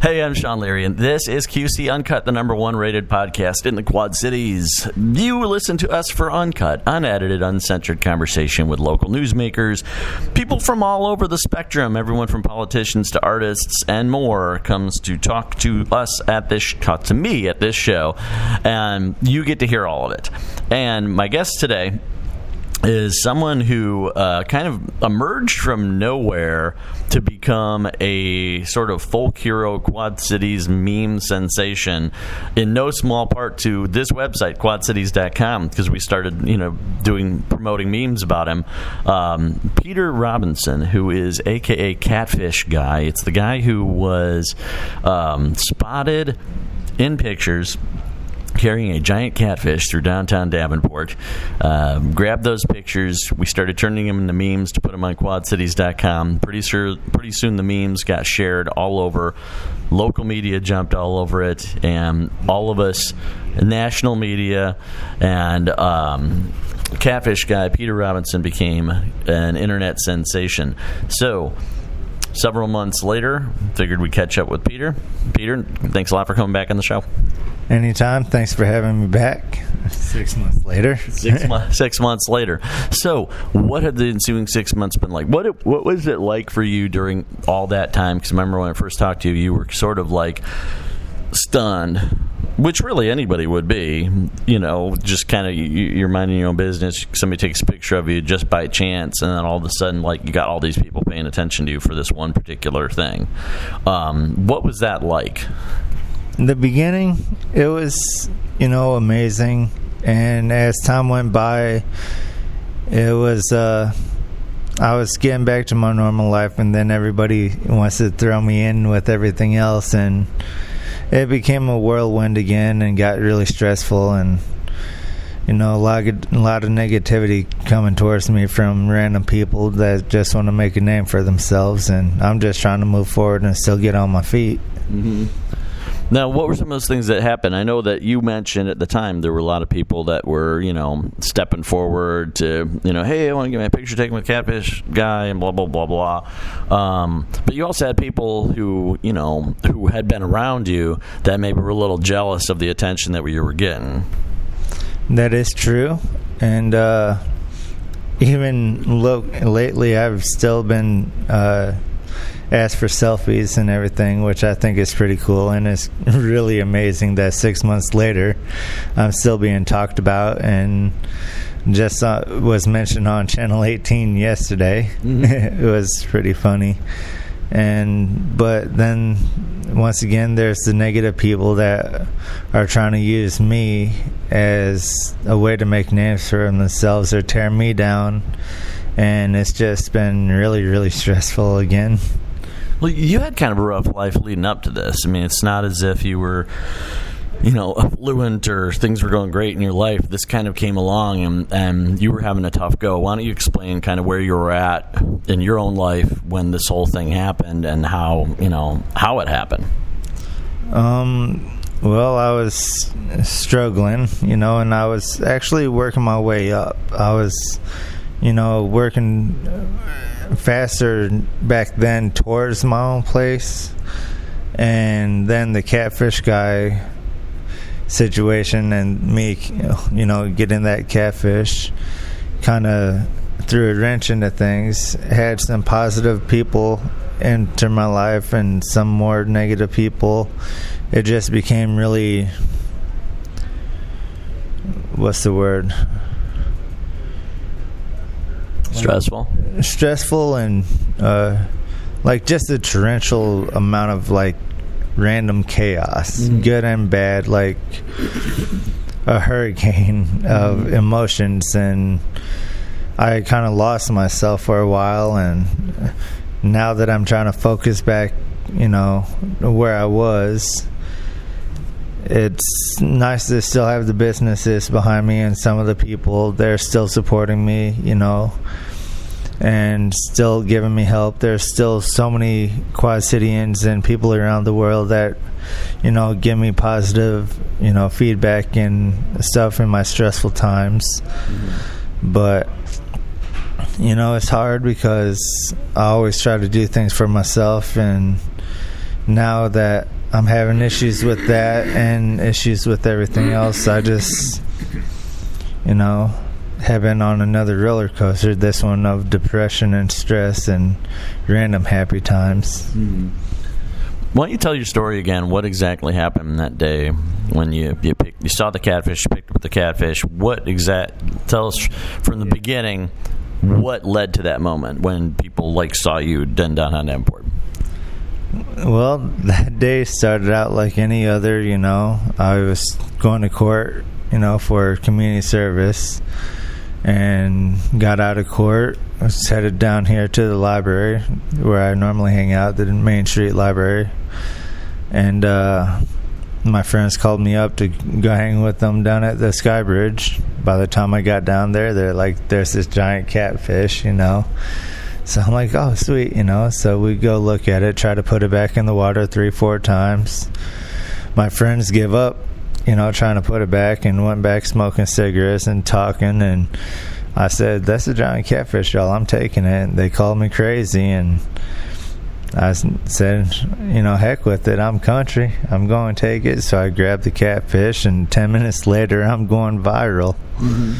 Hey, I'm Sean Leary, and this is QC Uncut, the number one rated podcast in the Quad Cities. You listen to us for uncut, unedited, uncensored conversation with local newsmakers, people from all over the spectrum, everyone from politicians to artists and more comes to talk to us at this, talk to me at this show, and you get to hear all of it. And my guest today is someone who uh, kind of emerged from nowhere to become a sort of folk hero Quad Cities meme sensation in no small part to this website quadcities.com because we started you know doing promoting memes about him. Um, Peter Robinson who is aka Catfish Guy. It's the guy who was um, spotted in pictures carrying a giant catfish through downtown Davenport. Uh, grabbed those pictures. We started turning them into memes to put them on quadcities.com. Pretty sure, pretty soon the memes got shared all over. Local media jumped all over it, and all of us, national media, and um, catfish guy Peter Robinson became an internet sensation. So several months later, figured we'd catch up with Peter. Peter, thanks a lot for coming back on the show. Anytime. Thanks for having me back. Six months later. six, mo- six months later. So, what have the ensuing six months been like? What what was it like for you during all that time? Because remember when I first talked to you, you were sort of like stunned, which really anybody would be. You know, just kind of you, you're minding your own business. Somebody takes a picture of you just by chance, and then all of a sudden, like you got all these people paying attention to you for this one particular thing. Um, what was that like? In the beginning, it was, you know, amazing. And as time went by, it was, uh, I was getting back to my normal life, and then everybody wants to throw me in with everything else. And it became a whirlwind again and got really stressful. And, you know, a lot, of, a lot of negativity coming towards me from random people that just want to make a name for themselves. And I'm just trying to move forward and still get on my feet. Mm-hmm. Now, what were some of those things that happened? I know that you mentioned at the time there were a lot of people that were, you know, stepping forward to, you know, hey, I want to get my picture taken with Catfish guy and blah blah blah blah. Um, but you also had people who, you know, who had been around you that maybe were a little jealous of the attention that you were getting. That is true, and uh, even look lately, I've still been. Uh, asked for selfies and everything, which I think is pretty cool. And it's really amazing that six months later, I'm still being talked about and just uh, was mentioned on Channel 18 yesterday. Mm-hmm. it was pretty funny. And but then once again, there's the negative people that are trying to use me as a way to make names for themselves or tear me down. And it's just been really, really stressful again. Well, you had kind of a rough life leading up to this. I mean, it's not as if you were, you know, affluent or things were going great in your life. This kind of came along and, and you were having a tough go. Why don't you explain kind of where you were at in your own life when this whole thing happened and how, you know, how it happened? Um, well, I was struggling, you know, and I was actually working my way up. I was, you know, working faster back then towards my own place, and then the catfish guy situation and me, you know, getting that catfish kind of threw a wrench into things. Had some positive people enter my life and some more negative people. It just became really what's the word? Stressful stressful and uh, like just a torrential amount of like random chaos mm-hmm. good and bad like a hurricane mm-hmm. of emotions and i kind of lost myself for a while and now that i'm trying to focus back you know where i was it's nice to still have the businesses behind me and some of the people they're still supporting me you know and still giving me help there's still so many quad cityans and people around the world that you know give me positive you know feedback and stuff in my stressful times mm-hmm. but you know it's hard because i always try to do things for myself and now that I'm having issues with that and issues with everything else, I just, you know, have been on another roller coaster. This one of depression and stress and random happy times. Mm-hmm. Why don't you tell your story again? What exactly happened that day when you you, picked, you saw the catfish, picked up the catfish? What exact? Tell us from the beginning what led to that moment when people like saw you down down on Davenport. Well, that day started out like any other. You know, I was going to court, you know, for community service, and got out of court. I was headed down here to the library where I normally hang out, the Main Street Library, and uh, my friends called me up to go hang with them down at the Sky Bridge. By the time I got down there, they're like, "There's this giant catfish," you know. So I'm like, "Oh, sweet," you know. So we go look at it, try to put it back in the water three, four times. My friends give up, you know, trying to put it back, and went back smoking cigarettes and talking. And I said, "That's a giant catfish, y'all. I'm taking it." And they called me crazy, and I said, you know, heck with it. I'm country. I'm going to take it. So I grabbed the catfish, and 10 minutes later, I'm going viral. Mm-hmm.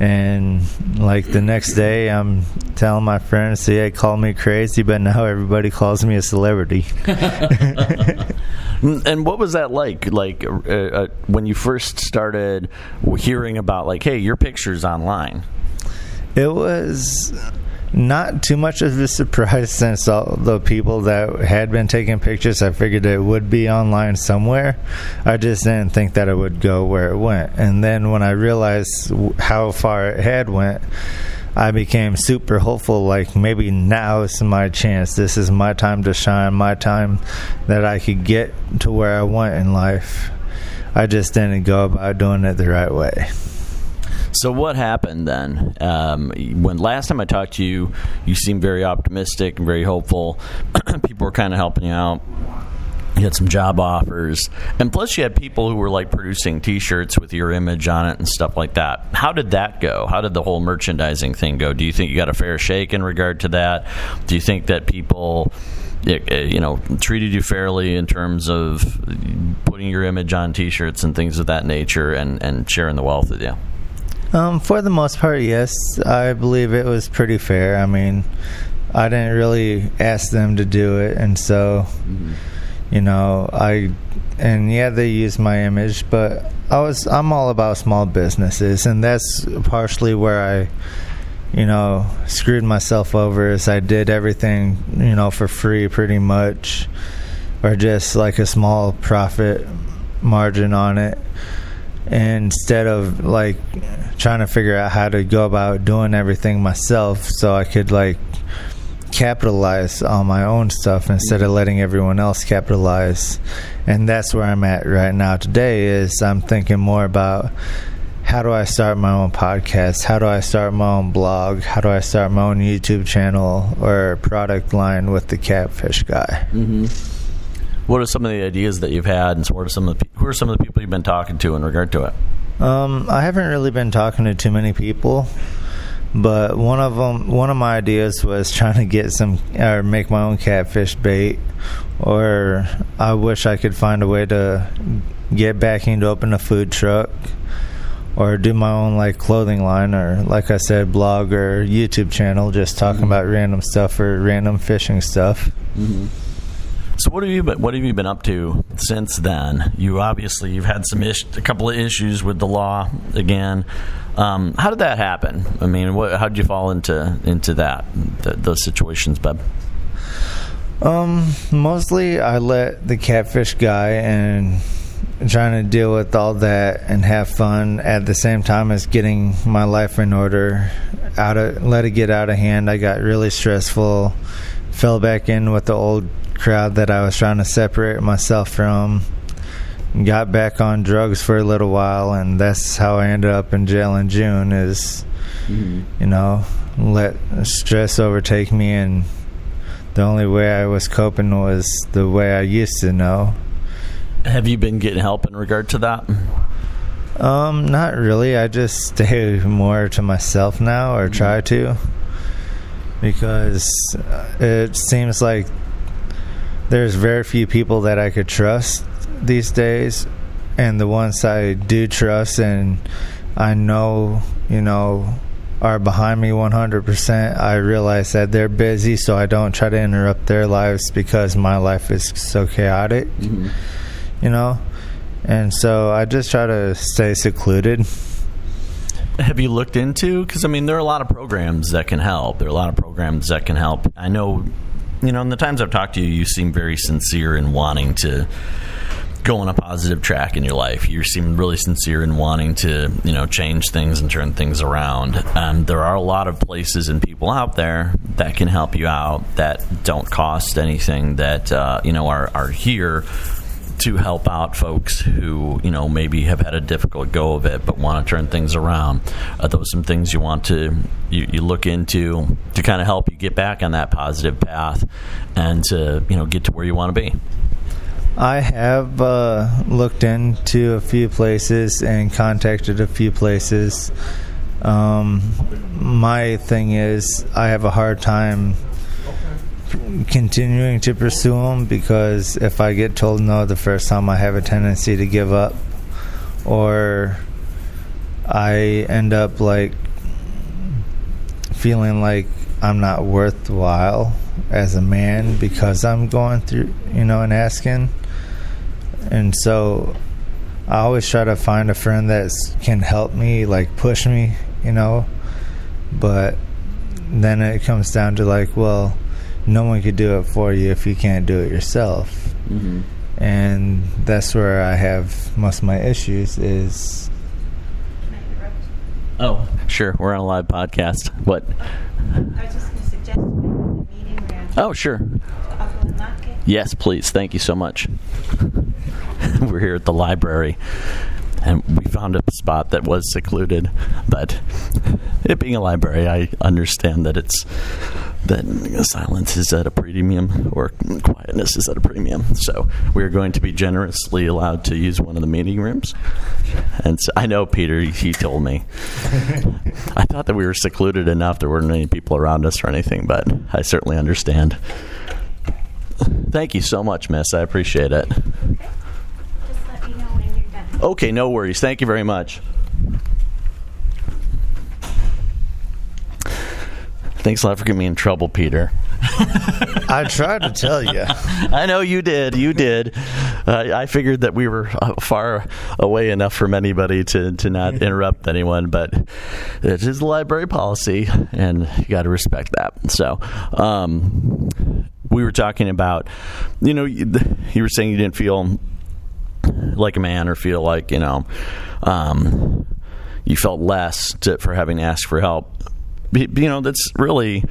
And like the next day, I'm telling my friends, see, they call me crazy, but now everybody calls me a celebrity. and what was that like? Like uh, uh, when you first started hearing about, like, hey, your picture's online? It was not too much of a surprise since all the people that had been taking pictures, I figured it would be online somewhere. I just didn't think that it would go where it went. And then when I realized how far it had went, I became super hopeful. Like maybe now is my chance. This is my time to shine. My time that I could get to where I want in life. I just didn't go about doing it the right way. So what happened then? Um, when last time I talked to you, you seemed very optimistic and very hopeful. People were kind of helping you out. You had some job offers, and plus you had people who were like producing T-shirts with your image on it and stuff like that. How did that go? How did the whole merchandising thing go? Do you think you got a fair shake in regard to that? Do you think that people? you know treated you fairly in terms of putting your image on t-shirts and things of that nature and, and sharing the wealth with you um, for the most part, yes. I believe it was pretty fair. I mean, I didn't really ask them to do it, and so, mm-hmm. you know, I and yeah, they used my image, but I was I'm all about small businesses, and that's partially where I, you know, screwed myself over. As I did everything, you know, for free, pretty much, or just like a small profit margin on it instead of like trying to figure out how to go about doing everything myself so I could like capitalize on my own stuff instead of letting everyone else capitalize and that's where I'm at right now today is I'm thinking more about how do I start my own podcast? How do I start my own blog? How do I start my own YouTube channel or product line with the Catfish guy? Mm-hmm. What are some of the ideas that you've had, and what are some of the, who are some of the people you've been talking to in regard to it? Um, I haven't really been talking to too many people, but one of them, one of my ideas was trying to get some or make my own catfish bait, or I wish I could find a way to get backing to open a food truck or do my own like clothing line or like I said blog or YouTube channel just talking mm-hmm. about random stuff or random fishing stuff. Mm-hmm. So what have you been, what have you been up to since then? You obviously you've had some ish, a couple of issues with the law again. Um, how did that happen? I mean, how did you fall into into that the, those situations, Bub? Um, mostly I let the catfish guy and trying to deal with all that and have fun at the same time as getting my life in order. Out of let it get out of hand. I got really stressful. Fell back in with the old crowd that I was trying to separate myself from. Got back on drugs for a little while, and that's how I ended up in jail in June. Is mm-hmm. you know let stress overtake me, and the only way I was coping was the way I used to know. Have you been getting help in regard to that? Um, not really. I just stay more to myself now, or try to, because it seems like there's very few people that I could trust these days, and the ones I do trust and I know, you know, are behind me 100%. I realize that they're busy, so I don't try to interrupt their lives because my life is so chaotic, mm-hmm. you know? And so I just try to stay secluded. Have you looked into? Because, I mean, there are a lot of programs that can help. There are a lot of programs that can help. I know, you know, in the times I've talked to you, you seem very sincere in wanting to go on a positive track in your life. You seem really sincere in wanting to, you know, change things and turn things around. Um, there are a lot of places and people out there that can help you out that don't cost anything. That uh, you know are are here to help out folks who you know maybe have had a difficult go of it but want to turn things around are those some things you want to you, you look into to kind of help you get back on that positive path and to you know get to where you want to be I have uh, looked into a few places and contacted a few places. Um, my thing is, I have a hard time continuing to pursue them because if I get told no the first time, I have a tendency to give up, or I end up like feeling like I'm not worthwhile as a man because I'm going through, you know, and asking and so I always try to find a friend that can help me, like push me, you know. But then it comes down to like, well, no one could do it for you if you can't do it yourself. Mm-hmm. And that's where I have most of my issues. Is oh, sure, we're on a live podcast. What? I was just going to suggest a meeting. Oh, sure. Yes, please. Thank you so much. We're here at the library, and we found a spot that was secluded. But it being a library, I understand that it's that silence is at a premium or quietness is at a premium. So we're going to be generously allowed to use one of the meeting rooms. And so I know Peter, he told me. I thought that we were secluded enough there weren't any people around us or anything, but I certainly understand. Thank you so much, Miss. I appreciate it. Just let me know when you're done. Okay, no worries. Thank you very much. Thanks a lot for getting me in trouble, Peter. I tried to tell you. I know you did. You did. Uh, I figured that we were uh, far away enough from anybody to, to not interrupt anyone, but it is the library policy, and you got to respect that. So, um, we were talking about, you know, you, you were saying you didn't feel like a man or feel like, you know, um, you felt less to, for having asked for help you know, that's really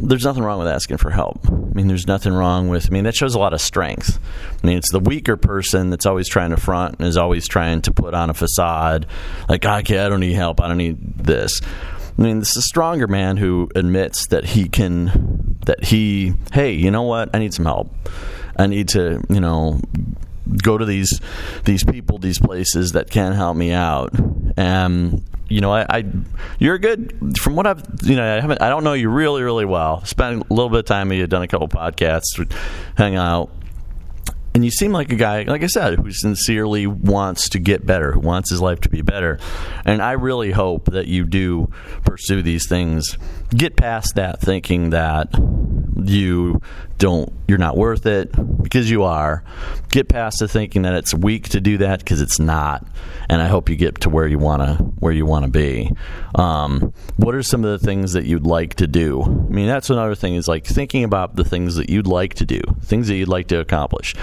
there's nothing wrong with asking for help. I mean, there's nothing wrong with. I mean, that shows a lot of strength. I mean, it's the weaker person that's always trying to front and is always trying to put on a facade, like, okay, I don't need help. I don't need this. I mean, this is a stronger man who admits that he can, that he, hey, you know what? I need some help. I need to, you know, go to these these people, these places that can help me out. And you know, I, I, you're good from what I've you know I haven't I don't know you really really well. Spent a little bit of time with you, done a couple podcasts, hang out. And you seem like a guy, like I said, who sincerely wants to get better, who wants his life to be better. And I really hope that you do pursue these things. Get past that thinking that you don't you're not worth it because you are. Get past the thinking that it's weak to do that because it's not. And i hope you get to where you want to where you want to be. Um, what are some of the things that you'd like to do? I mean that's another thing is like thinking about the things that you'd like to do things that you'd like to accomplish.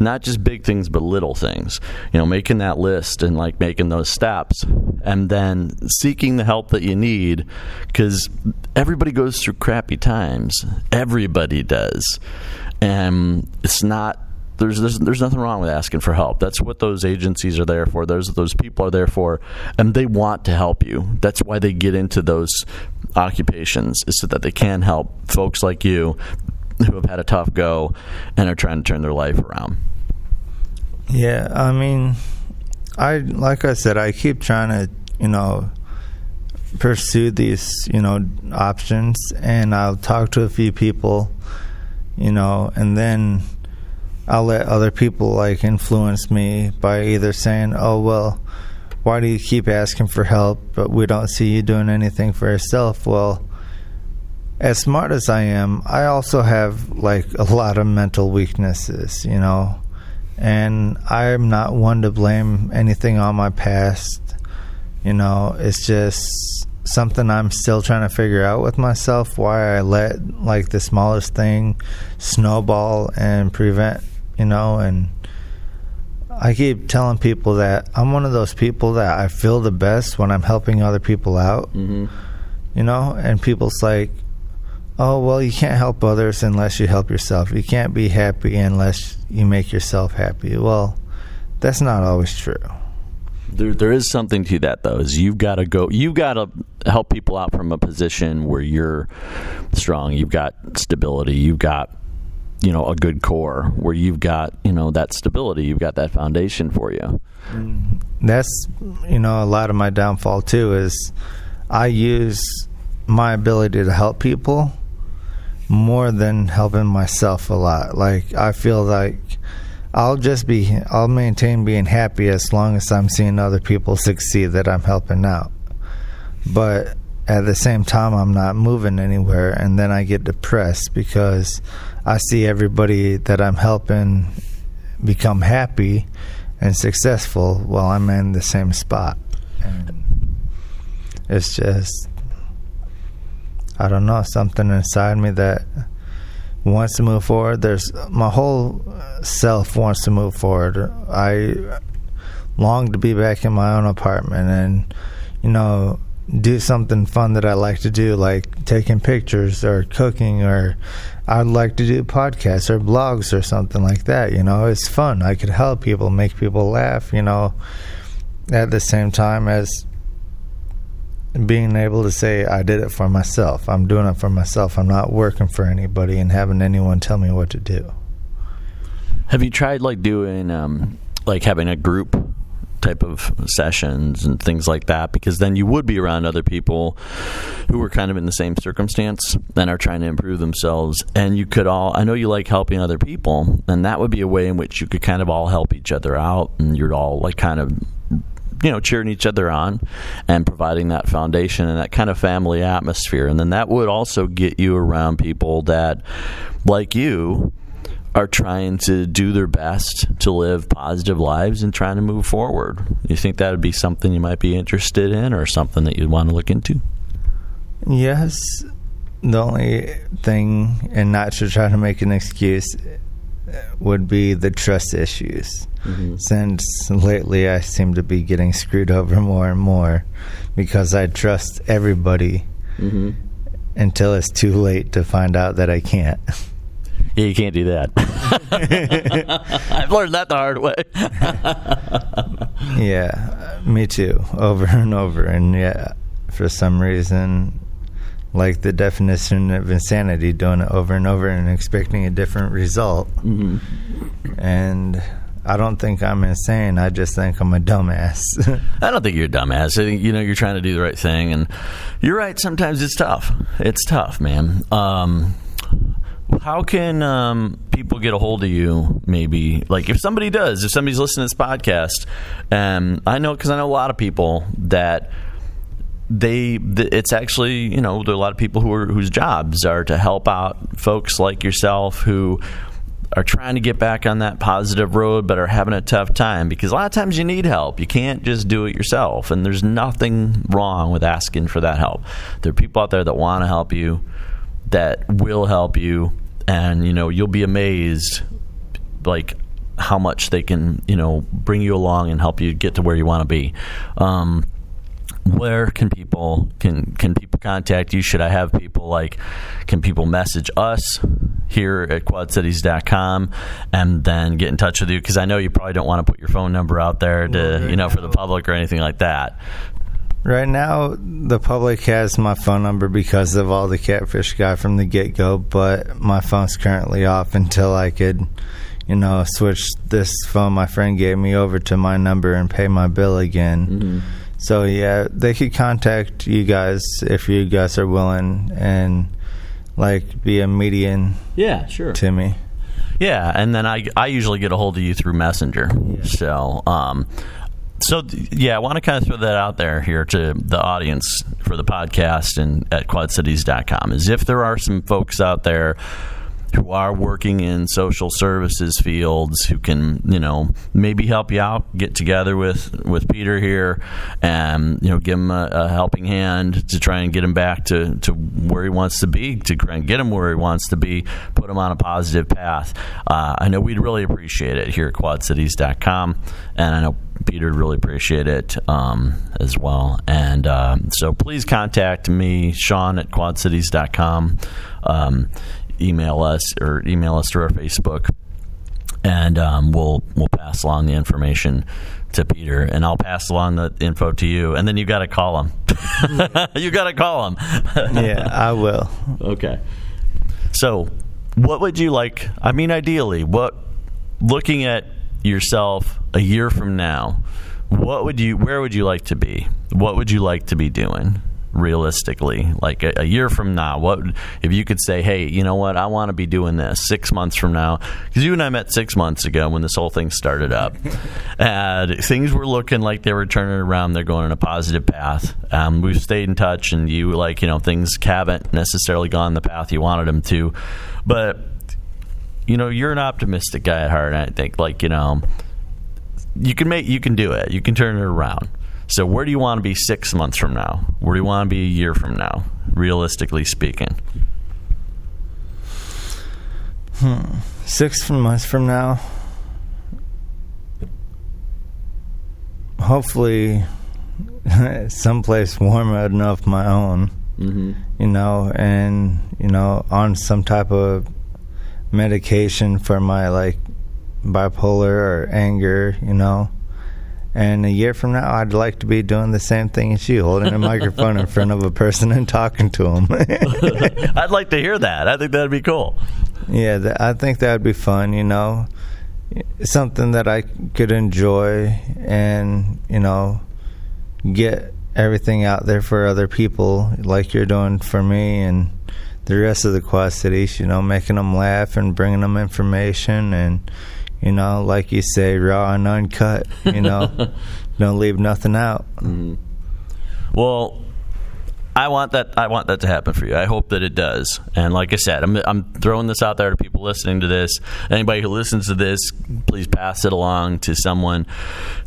Not just big things but little things. You know making that list and like making those steps and then seeking the help that you need because everybody goes through crappy times everybody does and it's not there's, there's there's nothing wrong with asking for help. That's what those agencies are there for. Those those people are there for, and they want to help you. That's why they get into those occupations, is so that they can help folks like you who have had a tough go and are trying to turn their life around. Yeah, I mean, I like I said, I keep trying to you know pursue these you know options, and I'll talk to a few people you know, and then I'll let other people like influence me by either saying, "Oh well, why do you keep asking for help, but we don't see you doing anything for yourself?" Well, as smart as I am, I also have like a lot of mental weaknesses, you know, and I'm not one to blame anything on my past. You know, it's just something I'm still trying to figure out with myself why I let like the smallest thing snowball and prevent, you know, and I keep telling people that I'm one of those people that I feel the best when I'm helping other people out. Mm-hmm. You know, and people's like, "Oh, well, you can't help others unless you help yourself. You can't be happy unless you make yourself happy." Well, that's not always true. There, there is something to that though. Is you've got to go. You've got to help people out from a position where you're strong. You've got stability. You've got you know a good core where you've got you know that stability. You've got that foundation for you. Mm. That's you know a lot of my downfall too is I use my ability to help people more than helping myself a lot. Like I feel like I'll just be I'll maintain being happy as long as I'm seeing other people succeed that I'm helping out. But at the same time I'm not moving anywhere and then I get depressed because I see everybody that I'm helping become happy and successful while I'm in the same spot. And it's just I don't know, something inside me that wants to move forward. There's my whole self wants to move forward. I long to be back in my own apartment and you know do something fun that I like to do, like taking pictures or cooking, or I'd like to do podcasts or blogs or something like that. You know, it's fun. I could help people, make people laugh. You know, at the same time as being able to say I did it for myself. I'm doing it for myself. I'm not working for anybody and having anyone tell me what to do. Have you tried like doing um, like having a group type of sessions and things like that? Because then you would be around other people who are kind of in the same circumstance and are trying to improve themselves. And you could all, I know you like helping other people, and that would be a way in which you could kind of all help each other out and you're all like kind of you know cheering each other on and providing that foundation and that kind of family atmosphere and then that would also get you around people that like you are trying to do their best to live positive lives and trying to move forward. You think that would be something you might be interested in or something that you'd want to look into? Yes. The only thing, and not to try to make an excuse, would be the trust issues. Mm-hmm. Since lately I seem to be getting screwed over more and more because I trust everybody Mm-hmm. until it's too late to find out that I can't. Yeah, you can't do that. I've learned that the hard way. Yeah, me too. Over and over, and yeah, for some reason, like the definition of insanity, doing it over and over and expecting a different result. mm-hmm. And I don't think I'm insane. I just think I'm a dumbass. I don't think you're a dumbass. I think you know you're trying to do the right thing, and you're right. Sometimes it's tough. It's tough, man. Um, how can um, people get a hold of you? Maybe like if somebody does, if somebody's listening to this podcast, um, I know because I know a lot of people that they th- it's actually you know there are a lot of people who are whose jobs are to help out folks like yourself who are trying to get back on that positive road but are having a tough time because a lot of times you need help. You can't just do it yourself and there's nothing wrong with asking for that help. There are people out there that want to help you that will help you and you know you'll be amazed like how much they can you know bring you along and help you get to where you want to be. Um, where can people can can people contact you? Should i have people like can people message us here at quadcities.com and then get in touch with you? Because i know you probably don't want to put your phone number out there to right you know for the public or anything like that. Right now, the public has my phone number because of all the catfish guy from the get go, but my phone's currently off until I could, you know, switch this phone my friend gave me over to my number and pay my bill again. Mm-hmm. So yeah, they could contact you guys if you guys are willing, and like be a median Yeah, sure. to me. Yeah, and then I I usually get a hold of you through Messenger. So, um, so yeah, I want to kind of throw that out there here to the audience for the podcast and at quadcities.com is if there are some folks out there who are working in social services fields who can you know maybe help you out get together with with peter here and you know give him a, a helping hand to try and get him back to to where he wants to be to try and get him where he wants to be put him on a positive path uh, i know we'd really appreciate it here at quadcities.com and i know Peter would really appreciate it um, as well. And um, so please contact me, Sean at quadcities.com. Um, email us or email us through our Facebook, and um, we'll we'll pass along the information to Peter, and I'll pass along the info to you, and then you got to call him. you got to call him. Yeah, I will. Okay. So, what would you like? I mean, ideally, what looking at yourself a year from now, what would you? Where would you like to be? What would you like to be doing? Realistically, like a, a year from now, what if you could say, "Hey, you know what? I want to be doing this six months from now." Because you and I met six months ago when this whole thing started up, and things were looking like they were turning around. They're going in a positive path. Um, we've stayed in touch, and you like you know things haven't necessarily gone the path you wanted them to, but you know you're an optimistic guy at heart. I think like you know you can make you can do it. You can turn it around. So where do you want to be six months from now? Where do you want to be a year from now? Realistically speaking, Hmm. Six months from now, hopefully, someplace warm enough my own. mm-hmm. you know, and you know, on some type of medication for my like bipolar or anger, you know. And a year from now, I'd like to be doing the same thing as you, holding a microphone in front of a person and talking to them. I'd like to hear that. I think that'd be cool. yeah, th- I think that would be fun, you know. Something that I could enjoy and, you know, get everything out there for other people like you're doing for me and the rest of the Quad Cities, you know, making them laugh and bringing them information and, you know, like you say, raw and uncut, you know, don't leave nothing out. Well, I want that. I want that to happen for you. I hope that it does. And like I said, I'm, I'm throwing this out there to people listening to this. Anybody who listens to this, please pass it along to someone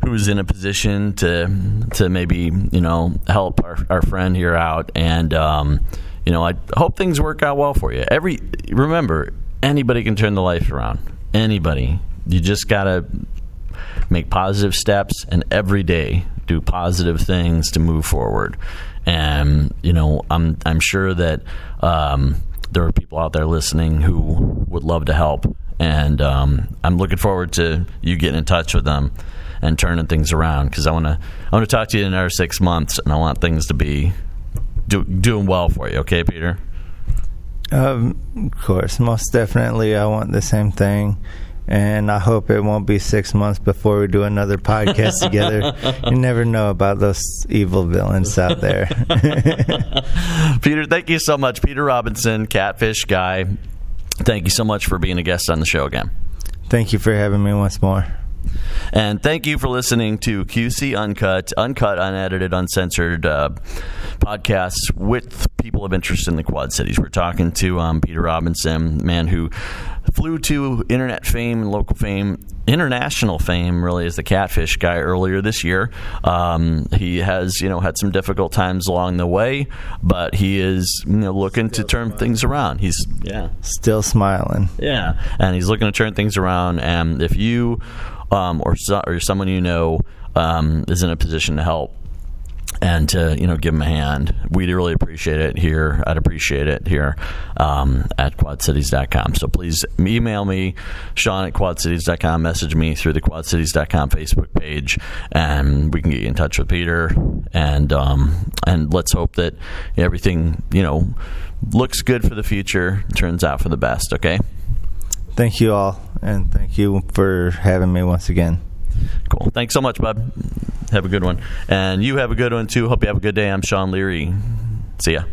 who's in a position to to maybe you know help our, our friend here out. And um, you know, I hope things work out well for you. Every remember, anybody can turn the life around. Anybody. You just gotta make positive steps and every day do positive things to move forward. And you know, I'm I'm sure that um, there are people out there listening who would love to help, and um, I'm looking forward to you getting in touch with them and turning things around because I want to I want to talk to you in another six months, and I want things to be do, doing well for you. Okay, Peter. Um, of course, most definitely, I want the same thing. And I hope it won't be six months before we do another podcast together. You never know about those evil villains out there. Peter, thank you so much. Peter Robinson, Catfish Guy. Thank you so much for being a guest on the show again. Thank you for having me once more. And thank you for listening to QC Uncut, uncut, unedited, uncensored uh, podcasts with people of interest in the Quad Cities. We're talking to um, Peter Robinson, man who flew to internet fame and local fame, international fame, really, as the catfish guy earlier this year. Um, he has, you know, had some difficult times along the way, but he is, you know, looking to turn things around. He's, yeah. Still smiling. Yeah, and he's looking to turn things around. And if you um, or so, or someone you know um, is in a position to help and to you know give them a hand, we'd really appreciate it here. I'd appreciate it here um, at quadcities.com. So please email me, Sean at quadcities.com. Message me through the quadcities.com Facebook page, and we can get you in touch with Peter. And um, and let's hope that everything you know looks good for the future, turns out for the best. Okay. Thank you all, and thank you for having me once again. Cool. Thanks so much, bud. Have a good one. And you have a good one, too. Hope you have a good day. I'm Sean Leary. See ya.